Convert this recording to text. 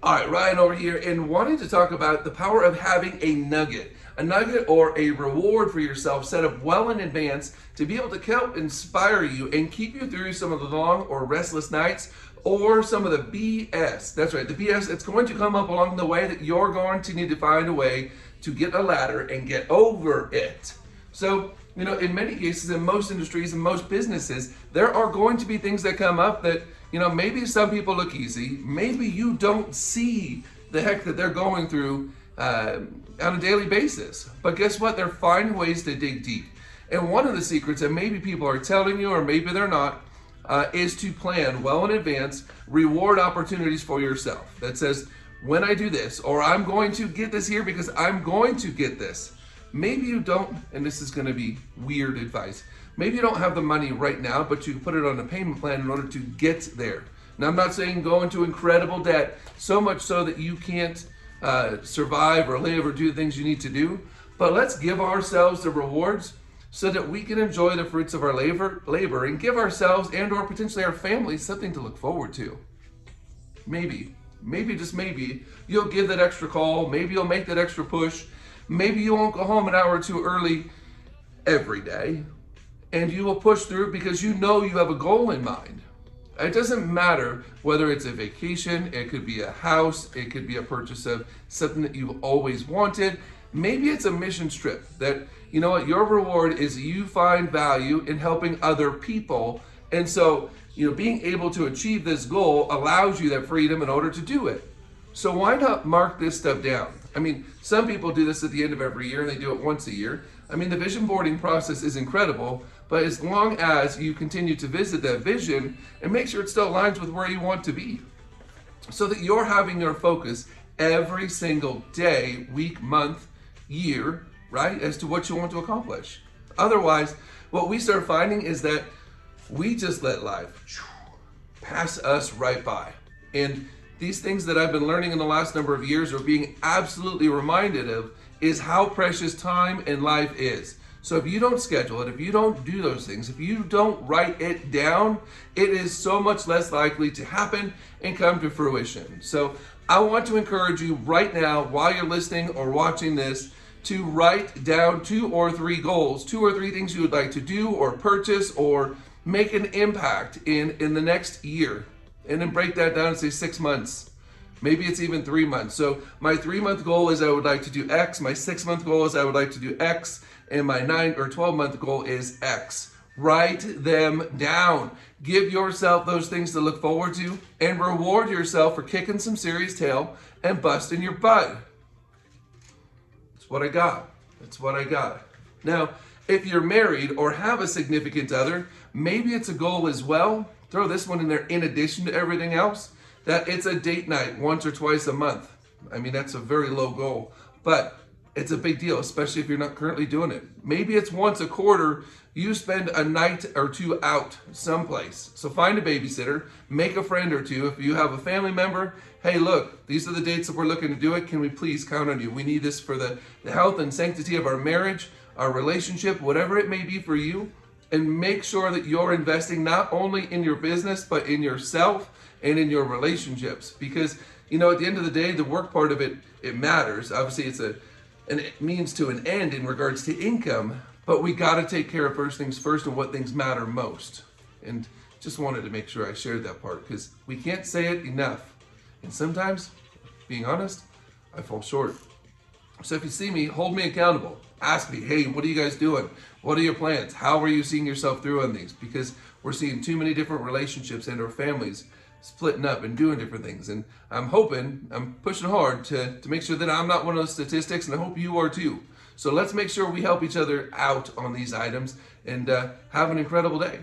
All right, Ryan over here, and wanting to talk about the power of having a nugget. A nugget or a reward for yourself set up well in advance to be able to help inspire you and keep you through some of the long or restless nights or some of the BS. That's right, the BS, it's going to come up along the way that you're going to need to find a way to get a ladder and get over it. So, you know, in many cases, in most industries and most businesses, there are going to be things that come up that, you know, maybe some people look easy. Maybe you don't see the heck that they're going through uh, on a daily basis. But guess what? They're finding ways to dig deep. And one of the secrets that maybe people are telling you, or maybe they're not, uh, is to plan well in advance reward opportunities for yourself that says, when I do this, or I'm going to get this here because I'm going to get this. Maybe you don't, and this is going to be weird advice. Maybe you don't have the money right now, but you put it on a payment plan in order to get there. Now, I'm not saying go into incredible debt, so much so that you can't uh, survive or live or do the things you need to do, but let's give ourselves the rewards so that we can enjoy the fruits of our labor, labor and give ourselves and or potentially our families something to look forward to. Maybe, maybe just maybe, you'll give that extra call, maybe you'll make that extra push, maybe you won't go home an hour or two early every day, and you will push through because you know you have a goal in mind. It doesn't matter whether it's a vacation, it could be a house, it could be a purchase of something that you've always wanted. Maybe it's a mission trip that, you know what, your reward is you find value in helping other people. And so, you know, being able to achieve this goal allows you that freedom in order to do it. So why not mark this stuff down? I mean, some people do this at the end of every year and they do it once a year. I mean, the vision boarding process is incredible, but as long as you continue to visit that vision and make sure it still aligns with where you want to be, so that you're having your focus every single day, week, month, year, right, as to what you want to accomplish. Otherwise, what we start finding is that we just let life pass us right by. And these things that I've been learning in the last number of years or being absolutely reminded of is how precious time and life is. So if you don't schedule it, if you don't do those things, if you don't write it down, it is so much less likely to happen and come to fruition. So I want to encourage you right now, while you're listening or watching this, to write down two or three goals, two or three things you would like to do or purchase or make an impact in in the next year. And then break that down and say six months. Maybe it's even three months. So my three month goal is I would like to do X. My six month goal is I would like to do X. And my nine or 12 month goal is X. Write them down. Give yourself those things to look forward to and reward yourself for kicking some serious tail and busting your butt. That's what I got. That's what I got. Now, if you're married or have a significant other, maybe it's a goal as well. Throw this one in there in addition to everything else that it's a date night once or twice a month. I mean, that's a very low goal, but it's a big deal, especially if you're not currently doing it. Maybe it's once a quarter you spend a night or two out someplace. So find a babysitter, make a friend or two. If you have a family member, hey, look, these are the dates that we're looking to do it. Can we please count on you? We need this for the, the health and sanctity of our marriage, our relationship, whatever it may be for you. And make sure that you're investing not only in your business, but in yourself and in your relationships. Because, you know, at the end of the day, the work part of it, it matters. Obviously, it's a an means to an end in regards to income, but we got to take care of first things first and what things matter most. And just wanted to make sure I shared that part because we can't say it enough. And sometimes, being honest, I fall short. So if you see me, hold me accountable. Ask me, hey, what are you guys doing? What are your plans? How are you seeing yourself through on these? Because we're seeing too many different relationships and our families splitting up and doing different things. And I'm hoping, I'm pushing hard to, to make sure that I'm not one of those statistics, and I hope you are too. So let's make sure we help each other out on these items and uh, have an incredible day.